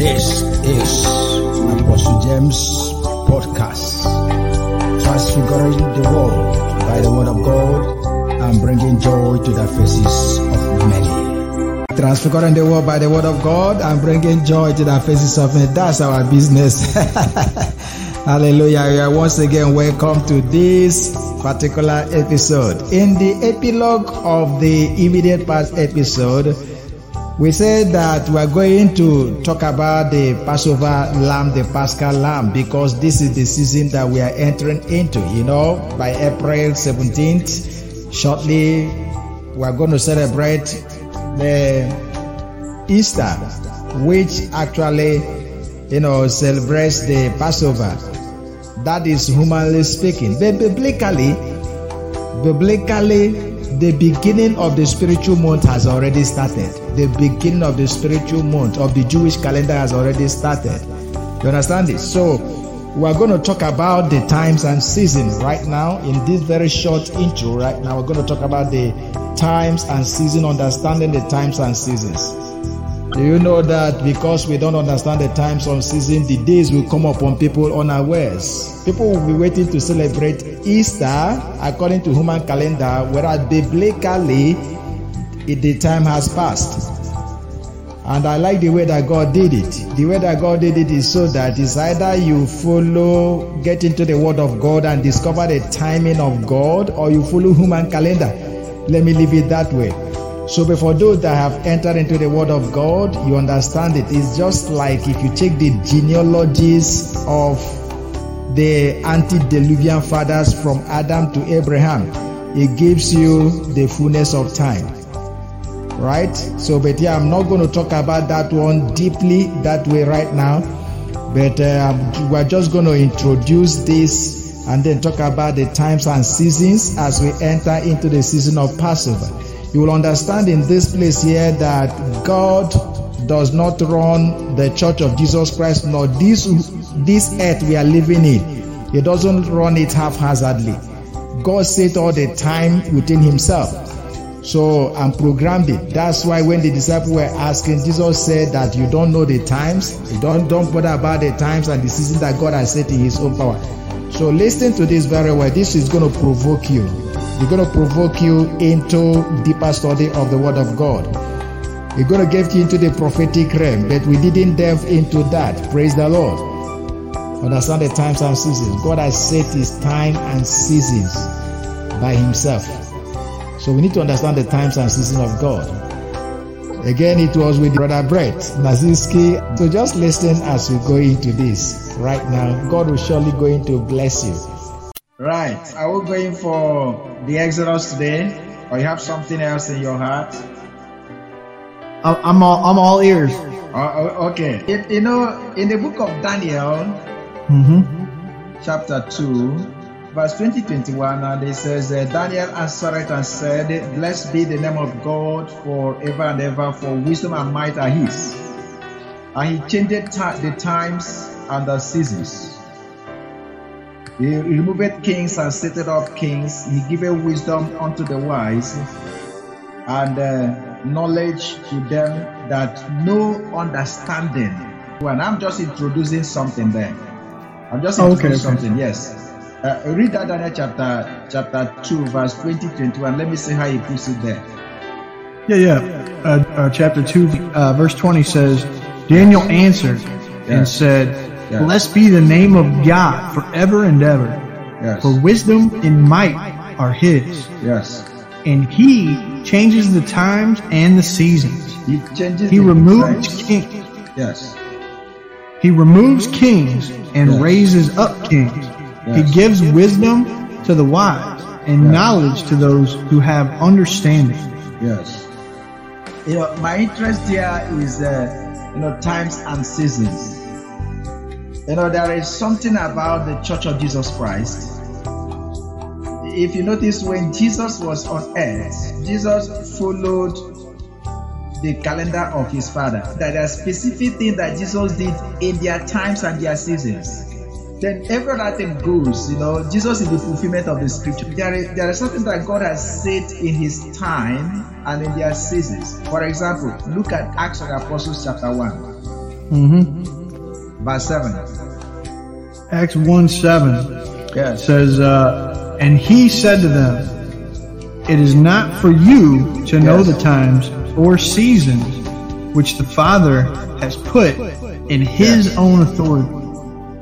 This is Apostle James Podcast. Transfiguring the world by the word of God and bringing joy to the faces of many. Transfiguring the world by the word of God and bringing joy to the faces of many. That's our business. Hallelujah. Once again welcome to this particular episode. In the epilogue of the immediate past episode, we said that we are going to talk about the Passover lamb, the Paschal lamb, because this is the season that we are entering into. You know, by April 17th, shortly, we are going to celebrate the Easter, which actually, you know, celebrates the Passover. That is humanly speaking. But biblically, biblically, the beginning of the spiritual month has already started. The beginning of the spiritual month of the Jewish calendar has already started. You understand this? So, we are going to talk about the times and seasons right now in this very short intro. Right now, we're going to talk about the times and season, understanding the times and seasons. Do you know that because we don't understand the times and season, the days will come upon people unawares? People will be waiting to celebrate Easter according to human calendar, whereas biblically, the time has passed. And I like the way that God did it. The way that God did it is so that it's either you follow, get into the Word of God and discover the timing of God, or you follow human calendar. Let me leave it that way. So, before those that have entered into the Word of God, you understand it. It's just like if you take the genealogies of the antediluvian fathers from Adam to Abraham, it gives you the fullness of time. Right? So, but yeah, I'm not going to talk about that one deeply that way right now, but uh, we're just going to introduce this and then talk about the times and seasons as we enter into the season of Passover you will understand in this place here that God does not run the church of Jesus Christ, nor this, this earth we are living in. He doesn't run it haphazardly. God set all the time within himself. So I'm programmed it. That's why when the disciples were asking, Jesus said that you don't know the times, you don't don't bother about the times and the season that God has set in his own power. So listen to this very well. This is going to provoke you. It's going to provoke you into deeper study of the Word of God. We're going to get you into the prophetic realm, but we didn't delve into that. Praise the Lord. Understand the times and seasons. God has set His time and seasons by Himself. So we need to understand the times and seasons of God. Again, it was with Brother Brett Nazinski. So just listen as we go into this right now. God will surely going to bless you. Right. Are we going for the Exodus today? Or you have something else in your heart? I'm all I'm all ears. Uh, okay. It, you know, in the book of Daniel, mm-hmm. chapter 2, verse 20 21, and it says, uh, Daniel answered and said, Blessed be the name of God forever and ever, for wisdom and might are his. And he changed the times and the seasons. He removed kings and seated up kings. He giveth wisdom unto the wise and uh, knowledge to them that know understanding. When I'm just introducing something there. I'm just introducing okay, okay. something. Yes. Uh, read that Daniel chapter chapter two, verse 20, 21. Let me see how he puts it there. Yeah, yeah. Uh, uh, chapter two, uh, verse 20 says, Daniel answered and said, Yeah. Blessed be the name of God forever and ever. Yes. For wisdom and might are his. Yes. And he changes the times and the seasons. He changes He removes kings. Yes. he removes kings and Yes. raises up kings. He gives wisdom to the wise and Yes. knowledge to those who have understanding. Yes. You know, my interest here is, uh, you know, times and seasons. You know, there is something about the Church of Jesus Christ. If you notice, when Jesus was on earth, Jesus followed the calendar of his father. There are specific things that Jesus did in their times and their seasons. Then every other thing goes, you know, Jesus is the fulfillment of the scripture. There is, there is something that God has said in his time and in their seasons. For example, look at Acts of the Apostles chapter 1. Mm-hmm. Verse 7. Acts 1 7 Yes. says, uh, And he said to them, It is not for you to know the times or seasons which the Father has put in his Yes. own authority.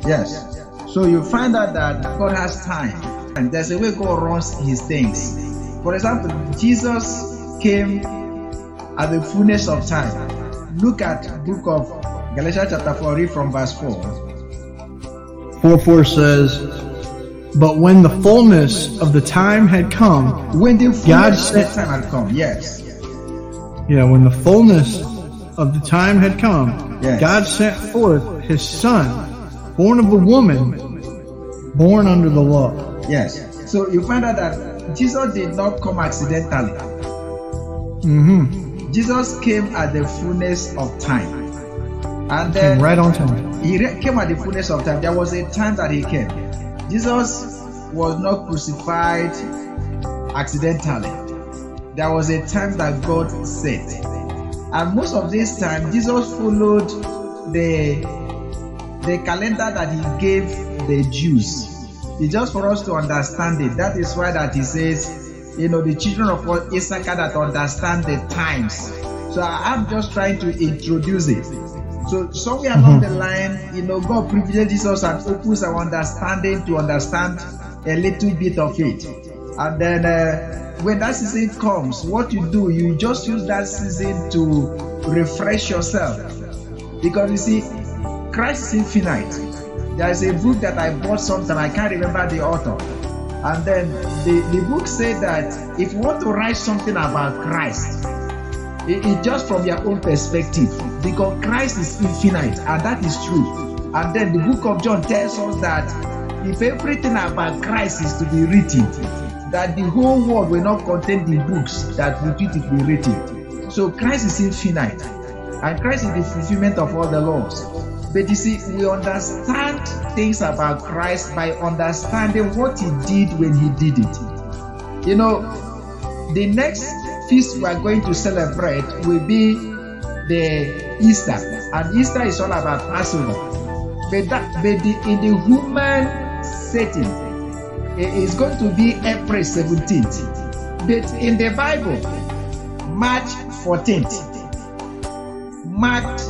Yes. So you find out that God has time. And there's a way God runs his things. For example, Jesus came at the fullness of time. Look at book of Galatians chapter 4, read from verse 4. 4 4 says, But when the fullness of the time had come, When the God of time had come, yes. yeah, when the fullness of the time had come, Yes. God sent forth his Son, born of a woman, born under the law. Yes. So you find out that Jesus did not come accidentally. Mm-hmm. Jesus came at the fullness of time. And Came then right on time. he came at the fullness of time. There was a time that he came. Jesus was not crucified accidentally. There was a time that God set. And most of this time, Jesus followed the, the calendar that he gave the Jews. It's just for us to understand it. That is why that he says, you know, the children of Issachar that understand the times. So I'm just trying to introduce it. So somewhere along the line, you know, God privileges us and opens our understanding to understand a little bit of it. And then uh, when that season comes, what you do, you just use that season to refresh yourself. Because you see, Christ is infinite. There is a book that I bought sometime, I can't remember the author. And then the, the book said that if you want to write something about Christ, it, it just from your own perspective because Christ is infinite and that is true. And then the book of John tells us that if everything about Christ is to be written, that the whole world will not contain the books that will it be written. So Christ is infinite and Christ is the fulfillment of all the laws. But you see, we understand things about Christ by understanding what he did when he did it. You know, the next feast we are going to celebrate will be the Easter, and Easter is all about Passover. But that, but the, in the human setting, it is going to be April 17th. But in the Bible, March 14th marked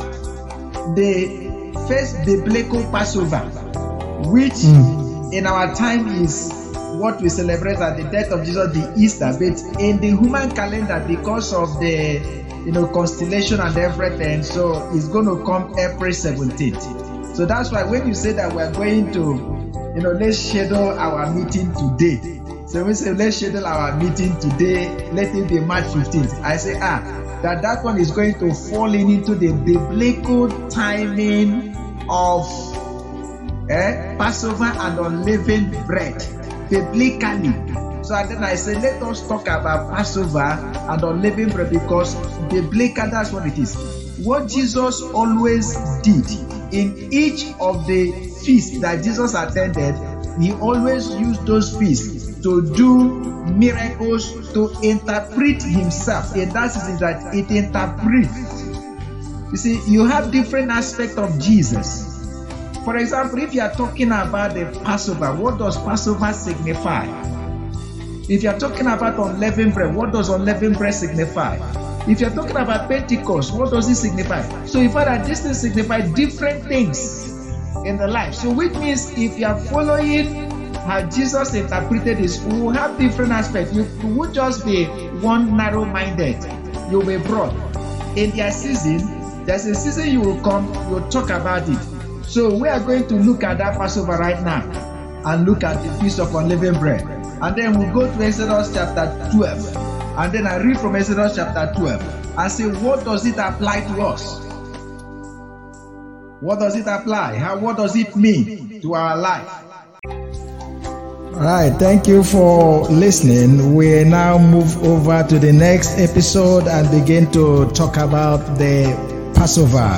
the first biblical Passover, which Mm. in our time is what we celebrate at the death of Jesus, the Easter. But in the human calendar, because of the you know constellation and everything, so it's going to come April 17th. So that's why when you say that we're going to, you know, let's schedule our meeting today. So we say let's schedule our meeting today. Let it be March 15th. I say ah, that that one is going to fall in into the biblical timing of eh, Passover and unleavened bread biblically. So and then I say, let us talk about Passover and unleavened bread because biblical, that's what it is. What Jesus always did in each of the feasts that Jesus attended, he always used those feasts to do miracles to interpret himself. And that is that it interprets. You see, you have different aspects of Jesus. For example, if you are talking about the Passover, what does Passover signify? If you are talking about unleavened bread, what does unleavened bread signify? If you're talking about Pentecost, what does it signify? So, in fact, these things signify different things in the life. So, which means if you are following how Jesus interpreted this, we will have different aspects. You, you would just be one narrow minded, you'll be broad. In their season, there's a season you will come, you'll talk about it. So we are going to look at that Passover right now and look at the Feast of Unleavened Bread. And then we'll go to Exodus chapter 12. And then I read from Exodus chapter 12 and say, what does it apply to us? What does it apply? How what does it mean to our life? All right, thank you for listening. We now move over to the next episode and begin to talk about the Passover.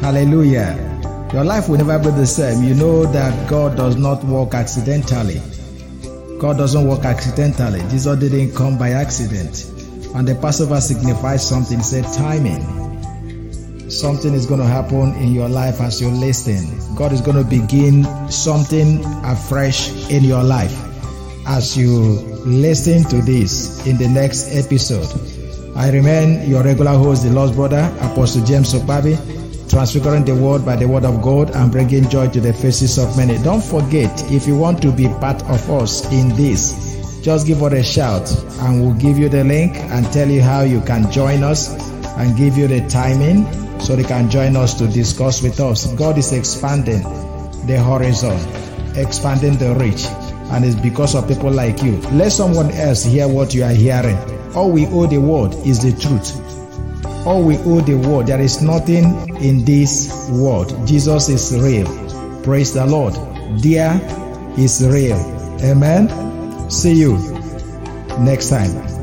Hallelujah. Your life will never be the same. You know that God does not work accidentally. God doesn't work accidentally. Jesus didn't come by accident. And the Passover signifies something, said timing. something is going to happen in your life as you listen. God is going to begin something afresh in your life as you listen to this in the next episode. I remain your regular host, the Lost Brother, Apostle James Okpabi, transfiguring the world by the word of God and bringing joy to the faces of many. Don't forget, if you want to be part of us in this, just give us a shout and we'll give you the link and tell you how you can join us and give you the timing so they can join us to discuss with us. God is expanding the horizon, expanding the reach, and it's because of people like you. Let someone else hear what you are hearing. All we owe the world is the truth. All we owe the world, there is nothing in this world. Jesus is real. Praise the Lord. Dear is real. Amen. See you next time.